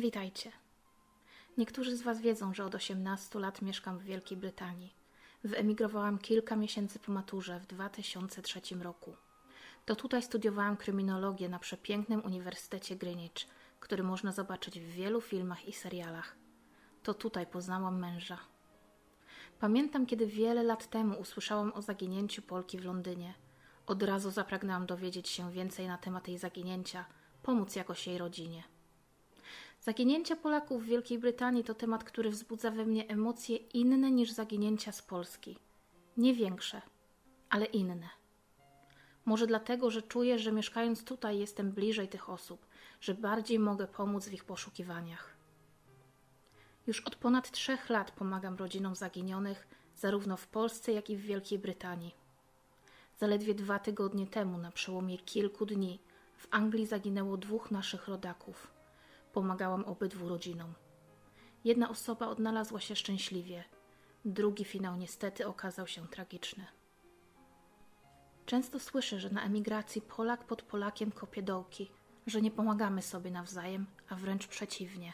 Witajcie. Niektórzy z Was wiedzą, że od 18 lat mieszkam w Wielkiej Brytanii. Wyemigrowałam kilka miesięcy po maturze w 2003 roku. To tutaj studiowałam kryminologię na przepięknym Uniwersytecie Greenwich, który można zobaczyć w wielu filmach i serialach. To tutaj poznałam męża. Pamiętam, kiedy wiele lat temu usłyszałam o zaginięciu Polki w Londynie. Od razu zapragnęłam dowiedzieć się więcej na temat jej zaginięcia, pomóc jakoś jej rodzinie. Zaginięcia Polaków w Wielkiej Brytanii to temat, który wzbudza we mnie emocje inne niż zaginięcia z Polski. Nie większe, ale inne. Może dlatego, że czuję, że mieszkając tutaj jestem bliżej tych osób, że bardziej mogę pomóc w ich poszukiwaniach. Już od ponad trzech lat pomagam rodzinom zaginionych, zarówno w Polsce, jak i w Wielkiej Brytanii. Zaledwie dwa tygodnie temu, na przełomie kilku dni, w Anglii zaginęło dwóch naszych rodaków. Pomagałam obydwu rodzinom. Jedna osoba odnalazła się szczęśliwie, drugi finał niestety okazał się tragiczny. Często słyszę, że na emigracji Polak pod Polakiem kopie dołki, że nie pomagamy sobie nawzajem, a wręcz przeciwnie.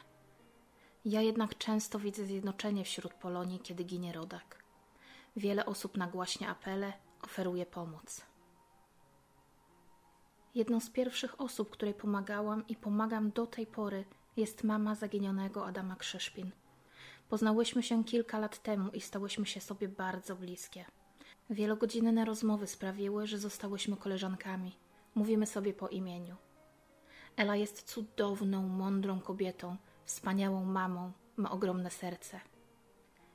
Ja jednak często widzę zjednoczenie wśród Polonii, kiedy ginie rodak. Wiele osób nagłaśnia apele, oferuje pomoc. Jedną z pierwszych osób, której pomagałam i pomagam do tej pory, jest mama zaginionego Adama Krzyszpin. Poznałyśmy się kilka lat temu i stałyśmy się sobie bardzo bliskie. Wielogodzinne rozmowy sprawiły, że zostałyśmy koleżankami. Mówimy sobie po imieniu. Ela jest cudowną, mądrą kobietą, wspaniałą mamą, ma ogromne serce.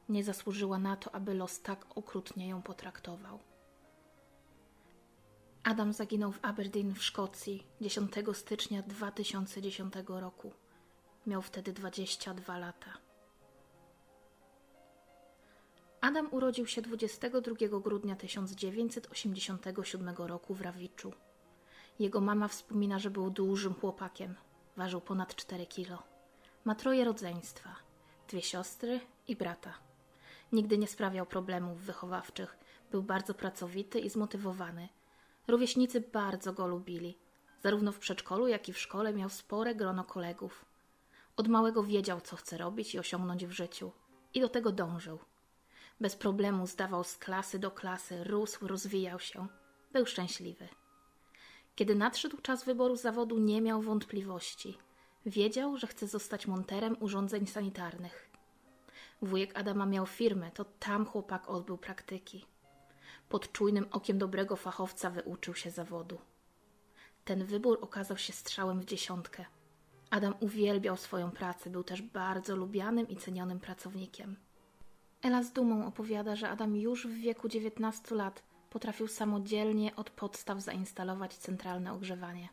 Nie zasłużyła na to, aby los tak okrutnie ją potraktował. Adam zaginął w Aberdeen w Szkocji 10 stycznia 2010 roku. Miał wtedy 22 lata. Adam urodził się 22 grudnia 1987 roku w Rawiczu. Jego mama wspomina, że był dużym chłopakiem. Ważył ponad 4 kilo. Ma troje rodzeństwa: dwie siostry i brata. Nigdy nie sprawiał problemów wychowawczych. Był bardzo pracowity i zmotywowany – Rówieśnicy bardzo go lubili. Zarówno w przedszkolu, jak i w szkole miał spore grono kolegów. Od małego wiedział, co chce robić i osiągnąć w życiu. I do tego dążył. Bez problemu zdawał z klasy do klasy, rósł, rozwijał się. Był szczęśliwy. Kiedy nadszedł czas wyboru zawodu, nie miał wątpliwości. Wiedział, że chce zostać monterem urządzeń sanitarnych. Wujek Adama miał firmę, to tam chłopak odbył praktyki. Pod czujnym okiem dobrego fachowca wyuczył się zawodu. Ten wybór okazał się strzałem w dziesiątkę. Adam uwielbiał swoją pracę, był też bardzo lubianym i cenionym pracownikiem. Ela z dumą opowiada, że Adam już w wieku 19 lat potrafił samodzielnie od podstaw zainstalować centralne ogrzewanie.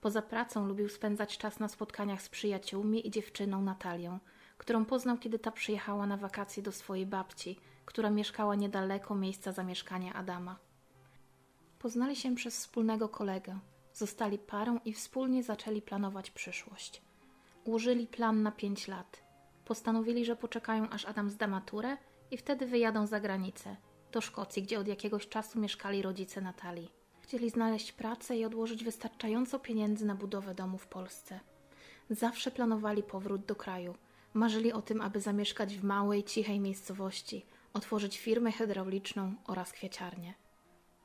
Poza pracą lubił spędzać czas na spotkaniach z przyjaciółmi i dziewczyną Natalią, którą poznał, kiedy ta przyjechała na wakacje do swojej babci, która mieszkała niedaleko miejsca zamieszkania Adama. Poznali się przez wspólnego kolegę, zostali parą i wspólnie zaczęli planować przyszłość. Ułożyli plan na pięć lat. Postanowili, że poczekają aż Adam zda maturę i wtedy wyjadą za granicę, do Szkocji, gdzie od jakiegoś czasu mieszkali rodzice Natalii. Chcieli znaleźć pracę i odłożyć wystarczająco pieniędzy na budowę domu w Polsce. Zawsze planowali powrót do kraju. Marzyli o tym, aby zamieszkać w małej, cichej miejscowości, otworzyć firmę hydrauliczną oraz kwieciarnię.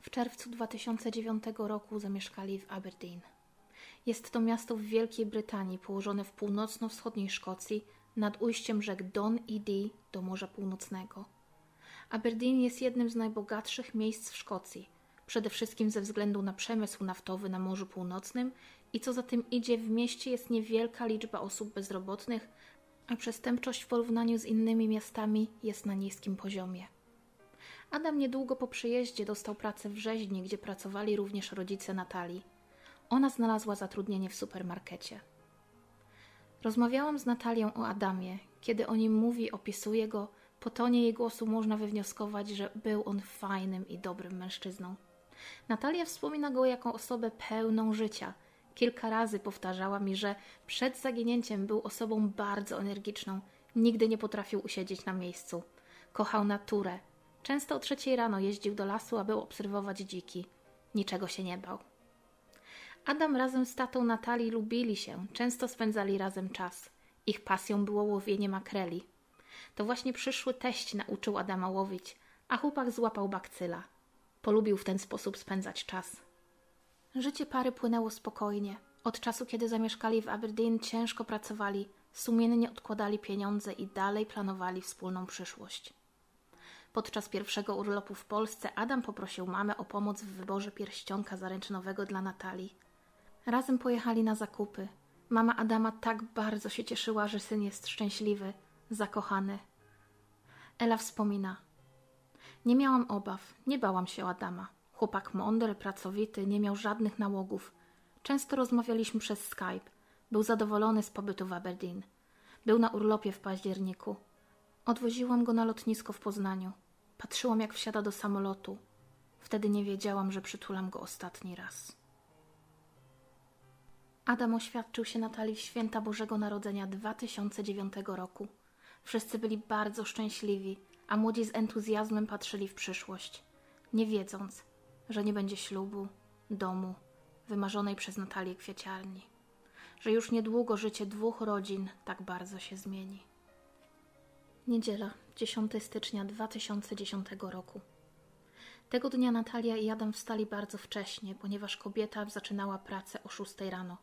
W czerwcu 2009 roku zamieszkali w Aberdeen. Jest to miasto w Wielkiej Brytanii położone w północno-wschodniej Szkocji nad ujściem rzek Don i Dee do Morza Północnego. Aberdeen jest jednym z najbogatszych miejsc w Szkocji, przede wszystkim ze względu na przemysł naftowy na Morzu Północnym i co za tym idzie, w mieście jest niewielka liczba osób bezrobotnych, a przestępczość w porównaniu z innymi miastami jest na niskim poziomie. Adam niedługo po przyjeździe dostał pracę w rzeźni, gdzie pracowali również rodzice Natalii. Ona znalazła zatrudnienie w supermarkecie. Rozmawiałam z Natalią o Adamie. Kiedy o nim mówi, opisuje go, po tonie jej głosu można wywnioskować, że był on fajnym i dobrym mężczyzną. Natalia wspomina go jako osobę pełną życia – Kilka razy powtarzała mi, że przed zaginięciem był osobą bardzo energiczną. Nigdy nie potrafił usiedzieć na miejscu. Kochał naturę. Często o trzeciej rano jeździł do lasu, aby obserwować dziki. Niczego się nie bał. Adam razem z tatą Natalii lubili się, często spędzali razem czas. Ich pasją było łowienie makreli. To właśnie przyszły teść nauczył Adama łowić, a chłopak złapał bakcyla. Polubił w ten sposób spędzać czas. Życie pary płynęło spokojnie. Od czasu, kiedy zamieszkali w Aberdeen, ciężko pracowali, sumiennie odkładali pieniądze i dalej planowali wspólną przyszłość. Podczas pierwszego urlopu w Polsce Adam poprosił mamę o pomoc w wyborze pierścionka zaręczynowego dla Natalii. Razem pojechali na zakupy. Mama Adama tak bardzo się cieszyła, że syn jest szczęśliwy, zakochany. Ela wspomina: Nie miałam obaw, nie bałam się o Adama. Chłopak mądry, pracowity, nie miał żadnych nałogów. Często rozmawialiśmy przez Skype. Był zadowolony z pobytu w Aberdeen. Był na urlopie w październiku. Odwoziłam go na lotnisko w Poznaniu. Patrzyłam, jak wsiada do samolotu. Wtedy nie wiedziałam, że przytulam go ostatni raz. Adam oświadczył się Natalii w święta Bożego Narodzenia 2009 roku. Wszyscy byli bardzo szczęśliwi, a młodzi z entuzjazmem patrzyli w przyszłość, nie wiedząc, że nie będzie ślubu, domu, wymarzonej przez Natalię kwieciarni, że już niedługo życie dwóch rodzin tak bardzo się zmieni. Niedziela, 10 stycznia 2010 roku. Tego dnia Natalia i Adam wstali bardzo wcześnie, ponieważ kobieta zaczynała pracę o 6 rano.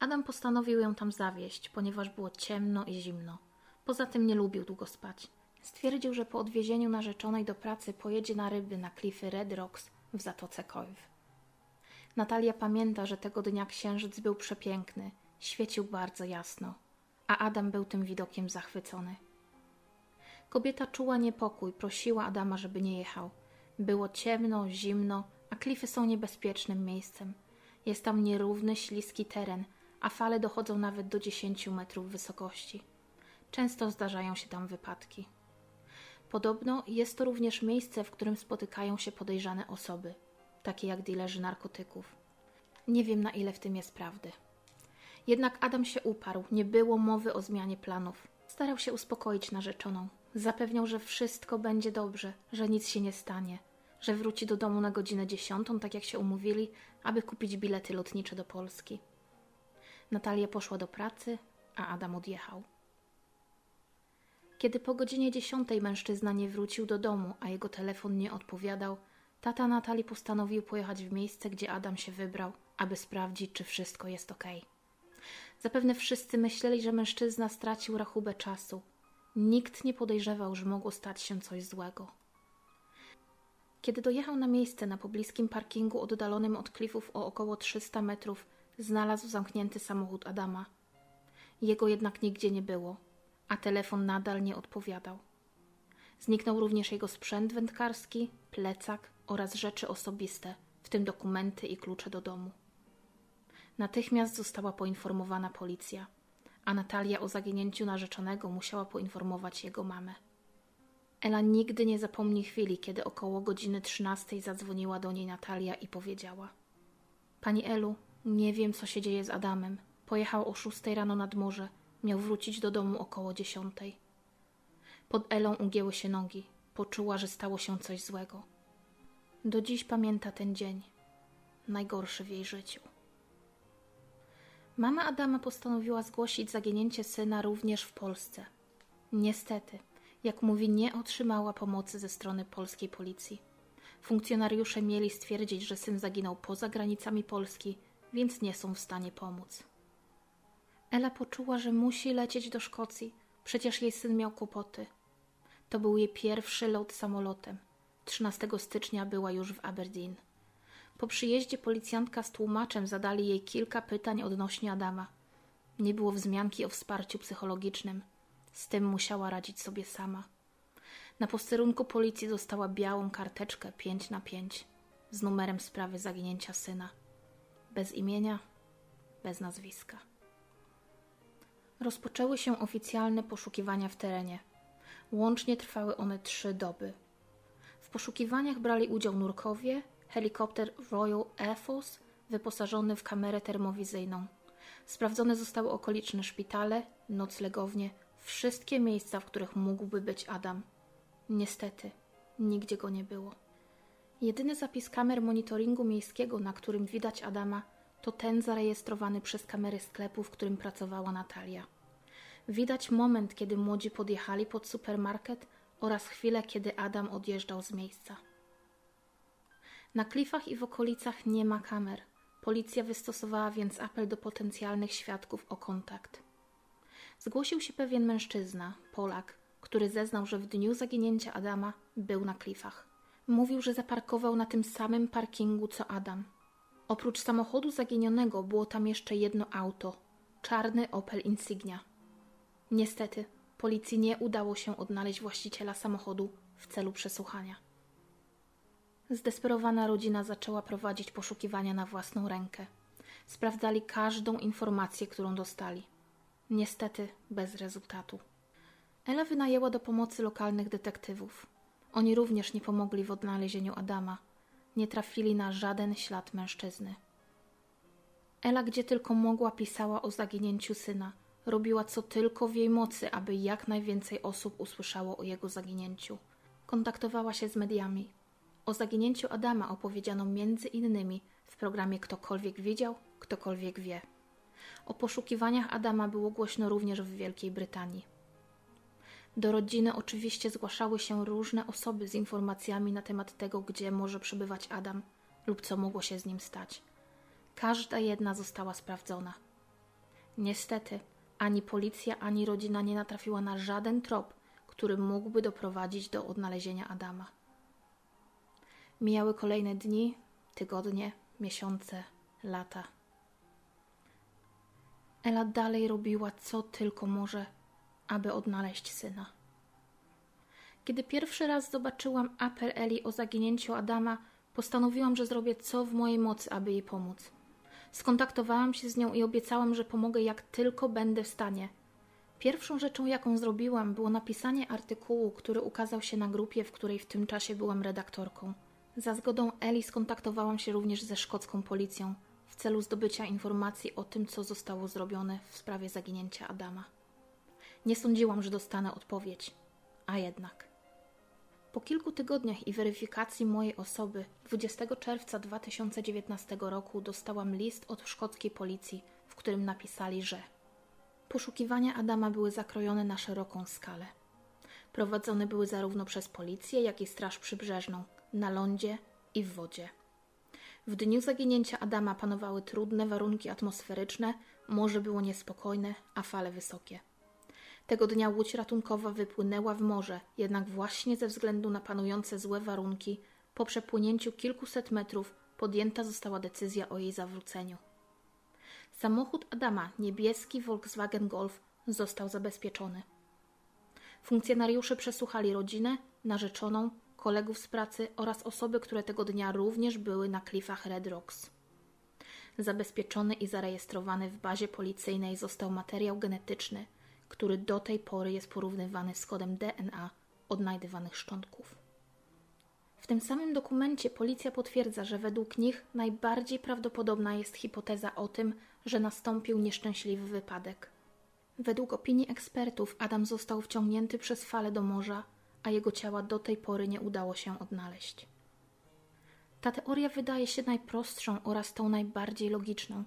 Adam postanowił ją tam zawieść, ponieważ było ciemno i zimno. Poza tym nie lubił długo spać. Stwierdził, że po odwiezieniu narzeczonej do pracy pojedzie na ryby na klify Red Rocks w Zatoce Cove. Natalia pamięta, że tego dnia księżyc był przepiękny, świecił bardzo jasno, a Adam był tym widokiem zachwycony. Kobieta czuła niepokój, prosiła Adama, żeby nie jechał. Było ciemno, zimno, a klify są niebezpiecznym miejscem. Jest tam nierówny, śliski teren, a fale dochodzą nawet do 10 metrów wysokości. Często zdarzają się tam wypadki. Podobno jest to również miejsce, w którym spotykają się podejrzane osoby, takie jak dilerzy narkotyków. Nie wiem, na ile w tym jest prawdy. Jednak Adam się uparł, nie było mowy o zmianie planów. Starał się uspokoić narzeczoną. Zapewniał, że wszystko będzie dobrze, że nic się nie stanie, że wróci do domu na godzinę dziesiątą, tak jak się umówili, aby kupić bilety lotnicze do Polski. Natalia poszła do pracy, a Adam odjechał. Kiedy po godzinie dziesiątej mężczyzna nie wrócił do domu, a jego telefon nie odpowiadał, tata Natalii postanowił pojechać w miejsce, gdzie Adam się wybrał, aby sprawdzić, czy wszystko jest ok. Zapewne wszyscy myśleli, że mężczyzna stracił rachubę czasu. Nikt nie podejrzewał, że mogło stać się coś złego. Kiedy dojechał na miejsce na pobliskim parkingu oddalonym od klifów o około 300 metrów, znalazł zamknięty samochód Adama. Jego jednak nigdzie nie było, a telefon nadal nie odpowiadał. Zniknął również jego sprzęt wędkarski, plecak oraz rzeczy osobiste, w tym dokumenty i klucze do domu. Natychmiast została poinformowana policja, a Natalia o zaginięciu narzeczonego musiała poinformować jego mamę. Ela nigdy nie zapomni chwili, kiedy około godziny trzynastej zadzwoniła do niej Natalia i powiedziała: Pani Elu, nie wiem, co się dzieje z Adamem. Pojechał o szóstej rano nad morze, miał wrócić do domu około dziesiątej. Pod Elą ugięły się nogi. Poczuła, że stało się coś złego. Do dziś pamięta ten dzień, najgorszy w jej życiu. Mama Adama postanowiła zgłosić zaginięcie syna również w Polsce. Niestety, jak mówi, nie otrzymała pomocy ze strony polskiej policji. Funkcjonariusze mieli stwierdzić, że syn zaginął poza granicami Polski, więc nie są w stanie pomóc. Ela poczuła, że musi lecieć do Szkocji, przecież jej syn miał kłopoty. To był jej pierwszy lot samolotem. 13 stycznia była już w Aberdeen. Po przyjeździe policjantka z tłumaczem zadali jej kilka pytań odnośnie Adama. Nie było wzmianki o wsparciu psychologicznym. Z tym musiała radzić sobie sama. Na posterunku policji dostała białą karteczkę 5 na 5 z numerem sprawy zaginięcia syna. Bez imienia, bez nazwiska. Rozpoczęły się oficjalne poszukiwania w terenie. Łącznie trwały one trzy doby. W poszukiwaniach brali udział nurkowie, helikopter Royal Air Force wyposażony w kamerę termowizyjną. Sprawdzone zostały okoliczne szpitale, noclegownie, wszystkie miejsca, w których mógłby być Adam. Niestety, nigdzie go nie było. Jedyny zapis kamer monitoringu miejskiego, na którym widać Adama, to ten zarejestrowany przez kamery sklepu, w którym pracowała Natalia. Widać moment, kiedy młodzi podjechali pod supermarket oraz chwilę, kiedy Adam odjeżdżał z miejsca. Na klifach i w okolicach nie ma kamer. Policja wystosowała więc apel do potencjalnych świadków o kontakt. Zgłosił się pewien mężczyzna, Polak, który zeznał, że w dniu zaginięcia Adama był na klifach. Mówił, że zaparkował na tym samym parkingu co Adam. Oprócz samochodu zaginionego było tam jeszcze jedno auto czarny Opel Insignia. Niestety, policji nie udało się odnaleźć właściciela samochodu w celu przesłuchania. Zdesperowana rodzina zaczęła prowadzić poszukiwania na własną rękę. Sprawdzali każdą informację, którą dostali. Niestety bez rezultatu. Ela wynajęła do pomocy lokalnych detektywów. Oni również nie pomogli w odnalezieniu Adama. Nie trafili na żaden ślad mężczyzny. Ela, gdzie tylko mogła, pisała o zaginięciu syna. Robiła co tylko w jej mocy, aby jak najwięcej osób usłyszało o jego zaginięciu. Kontaktowała się z mediami. O zaginięciu Adama opowiedziano między innymi w programie Ktokolwiek widział, ktokolwiek wie. O poszukiwaniach Adama było głośno również w Wielkiej Brytanii. Do rodziny oczywiście zgłaszały się różne osoby z informacjami na temat tego, gdzie może przebywać Adam lub co mogło się z nim stać. Każda jedna została sprawdzona. Niestety, ani policja, ani rodzina nie natrafiła na żaden trop, który mógłby doprowadzić do odnalezienia Adama. Mijały kolejne dni, tygodnie, miesiące, lata. Ela dalej robiła co tylko może, aby odnaleźć syna. Kiedy pierwszy raz zobaczyłam apel Eli o zaginięciu Adama, postanowiłam, że zrobię co w mojej mocy, aby jej pomóc. Skontaktowałam się z nią i obiecałam, że pomogę jak tylko będę w stanie. Pierwszą rzeczą, jaką zrobiłam, było napisanie artykułu, który ukazał się na grupie, w której w tym czasie byłam redaktorką. Za zgodą Eli skontaktowałam się również ze szkocką policją w celu zdobycia informacji o tym, co zostało zrobione w sprawie zaginięcia Adama. Nie sądziłam, że dostanę odpowiedź, a jednak. Po kilku tygodniach i weryfikacji mojej osoby 20 czerwca 2019 roku dostałam list od szkockiej policji, w którym napisali, że poszukiwania Adama były zakrojone na szeroką skalę. Prowadzone były zarówno przez policję, jak i Straż Przybrzeżną, na lądzie i w wodzie. W dniu zaginięcia Adama panowały trudne warunki atmosferyczne, morze było niespokojne, a fale wysokie. Tego dnia łódź ratunkowa wypłynęła w morze, jednak właśnie ze względu na panujące złe warunki, po przepłynięciu kilkuset metrów podjęta została decyzja o jej zawróceniu. Samochód Adama, niebieski Volkswagen Golf, został zabezpieczony. Funkcjonariusze przesłuchali rodzinę, narzeczoną, kolegów z pracy oraz osoby, które tego dnia również były na klifach Red Rocks. Zabezpieczony i zarejestrowany w bazie policyjnej został materiał genetyczny, który do tej pory jest porównywany z kodem DNA odnajdywanych szczątków. W tym samym dokumencie policja potwierdza, że według nich najbardziej prawdopodobna jest hipoteza o tym, że nastąpił nieszczęśliwy wypadek. Według opinii ekspertów Adam został wciągnięty przez falę do morza, a jego ciała do tej pory nie udało się odnaleźć. Ta teoria wydaje się najprostszą oraz tą najbardziej logiczną,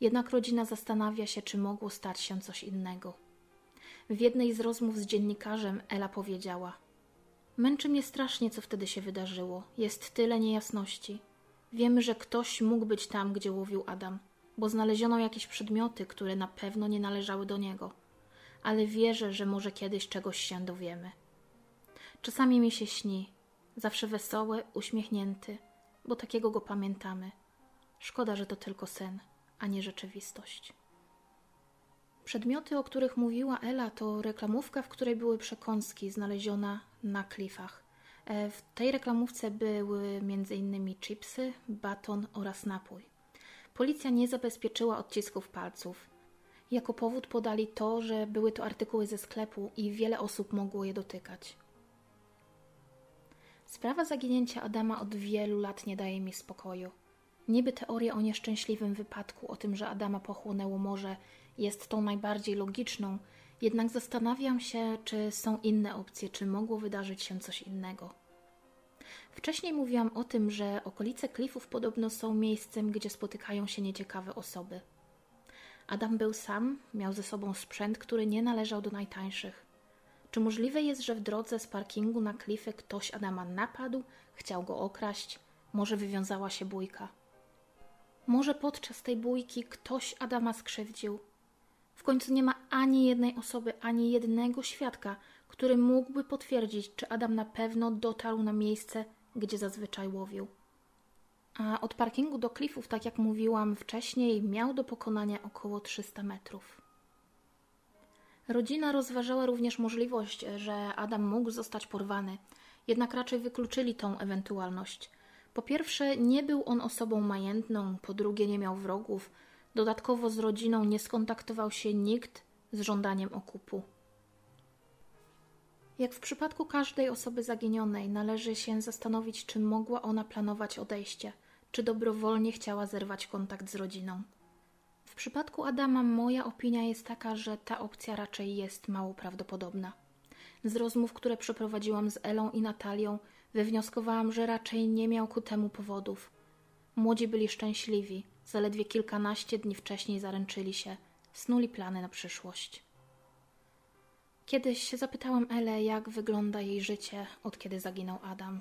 jednak rodzina zastanawia się, czy mogło stać się coś innego. W jednej z rozmów z dziennikarzem Ela powiedziała: Męczy mnie strasznie, co wtedy się wydarzyło. Jest tyle niejasności. Wiemy, że ktoś mógł być tam, gdzie łowił Adam, bo znaleziono jakieś przedmioty, które na pewno nie należały do niego. Ale wierzę, że może kiedyś czegoś się dowiemy. Czasami mi się śni, zawsze wesoły, uśmiechnięty, bo takiego go pamiętamy. Szkoda, że to tylko sen, a nie rzeczywistość. Przedmioty, o których mówiła Ela, to reklamówka, w której były przekąski znaleziona na klifach. E, w tej reklamówce były m.in. chipsy, baton oraz napój. Policja nie zabezpieczyła odcisków palców. Jako powód podali to, że były to artykuły ze sklepu i wiele osób mogło je dotykać. Sprawa zaginięcia Adama od wielu lat nie daje mi spokoju. Niby teoria o nieszczęśliwym wypadku, o tym, że Adama pochłonęło morze, jest tą najbardziej logiczną, jednak zastanawiam się, czy są inne opcje, czy mogło wydarzyć się coś innego. Wcześniej mówiłam o tym, że okolice klifów podobno są miejscem, gdzie spotykają się nieciekawe osoby. Adam był sam, miał ze sobą sprzęt, który nie należał do najtańszych. Czy możliwe jest, że w drodze z parkingu na klify ktoś Adama napadł, chciał go okraść, może wywiązała się bójka? Może podczas tej bójki ktoś Adama skrzywdził? W końcu nie ma ani jednej osoby, ani jednego świadka, który mógłby potwierdzić, czy Adam na pewno dotarł na miejsce, gdzie zazwyczaj łowił. A od parkingu do klifów, tak jak mówiłam wcześniej, miał do pokonania około 300 metrów. Rodzina rozważała również możliwość, że Adam mógł zostać porwany, jednak raczej wykluczyli tą ewentualność. Po pierwsze, nie był on osobą majętną, po drugie, nie miał wrogów, dodatkowo z rodziną nie skontaktował się nikt z żądaniem okupu. Jak w przypadku każdej osoby zaginionej, należy się zastanowić, czy mogła ona planować odejście, czy dobrowolnie chciała zerwać kontakt z rodziną. W przypadku Adama moja opinia jest taka, że ta opcja raczej jest mało prawdopodobna. Z rozmów, które przeprowadziłam z Elą i Natalią, wywnioskowałam, że raczej nie miał ku temu powodów. Młodzi byli szczęśliwi, zaledwie kilkanaście dni wcześniej zaręczyli się, snuli plany na przyszłość. Kiedyś zapytałam Elę, jak wygląda jej życie, od kiedy zaginął Adam.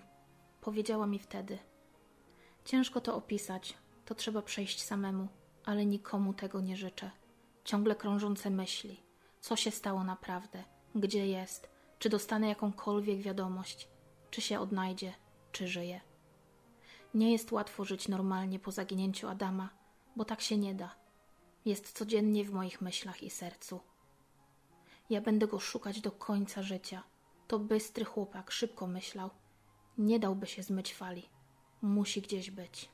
Powiedziała mi wtedy: Ciężko to opisać, to trzeba przejść samemu, ale nikomu tego nie życzę. Ciągle krążące myśli: co się stało naprawdę, gdzie jest, czy dostanę jakąkolwiek wiadomość, czy się odnajdzie, czy żyje. Nie jest łatwo żyć normalnie po zaginięciu Adama, bo tak się nie da. Jest codziennie w moich myślach i sercu. Ja będę go szukać do końca życia. To bystry chłopak, szybko myślał. Nie dałby się zmyć fali. Musi gdzieś być.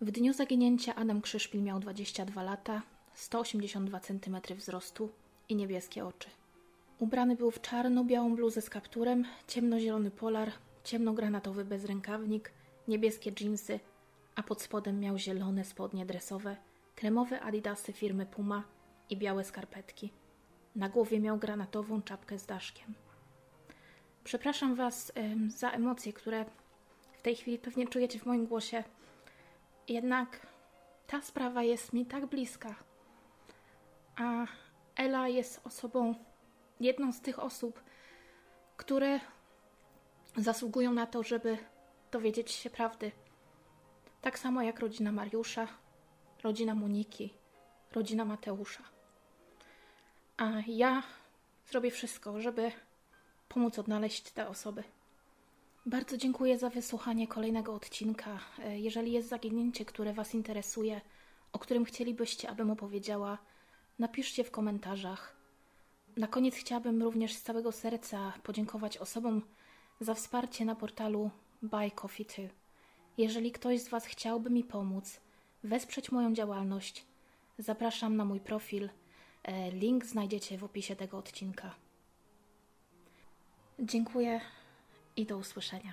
W dniu zaginięcia Adam Krzyszpil miał 22 lata, 182 cm wzrostu i niebieskie oczy. Ubrany był w czarno-białą bluzę z kapturem, ciemnozielony polar, ciemnogranatowy bezrękawnik, niebieskie dżinsy, a pod spodem miał zielone spodnie dresowe, kremowe adidasy firmy Puma – i białe skarpetki. Na głowie miał granatową czapkę z daszkiem. Przepraszam Was ym, za emocje, które w tej chwili pewnie czujecie w moim głosie. Jednak ta sprawa jest mi tak bliska. A Ela jest osobą, jedną z tych osób, które zasługują na to, żeby dowiedzieć się prawdy. Tak samo jak rodzina Mariusza, rodzina Moniki, rodzina Mateusza. A ja zrobię wszystko, żeby pomóc odnaleźć te osoby. Bardzo dziękuję za wysłuchanie kolejnego odcinka. E, jeżeli jest zaginięcie, które Was interesuje, o którym chcielibyście, abym opowiedziała, napiszcie w komentarzach. Na koniec chciałabym również z całego serca podziękować osobom za wsparcie na portalu Buy Coffee 2. Jeżeli ktoś z Was chciałby mi pomóc, wesprzeć moją działalność, zapraszam na mój profil – E, link znajdziecie w opisie tego odcinka. Dziękuję i do usłyszenia.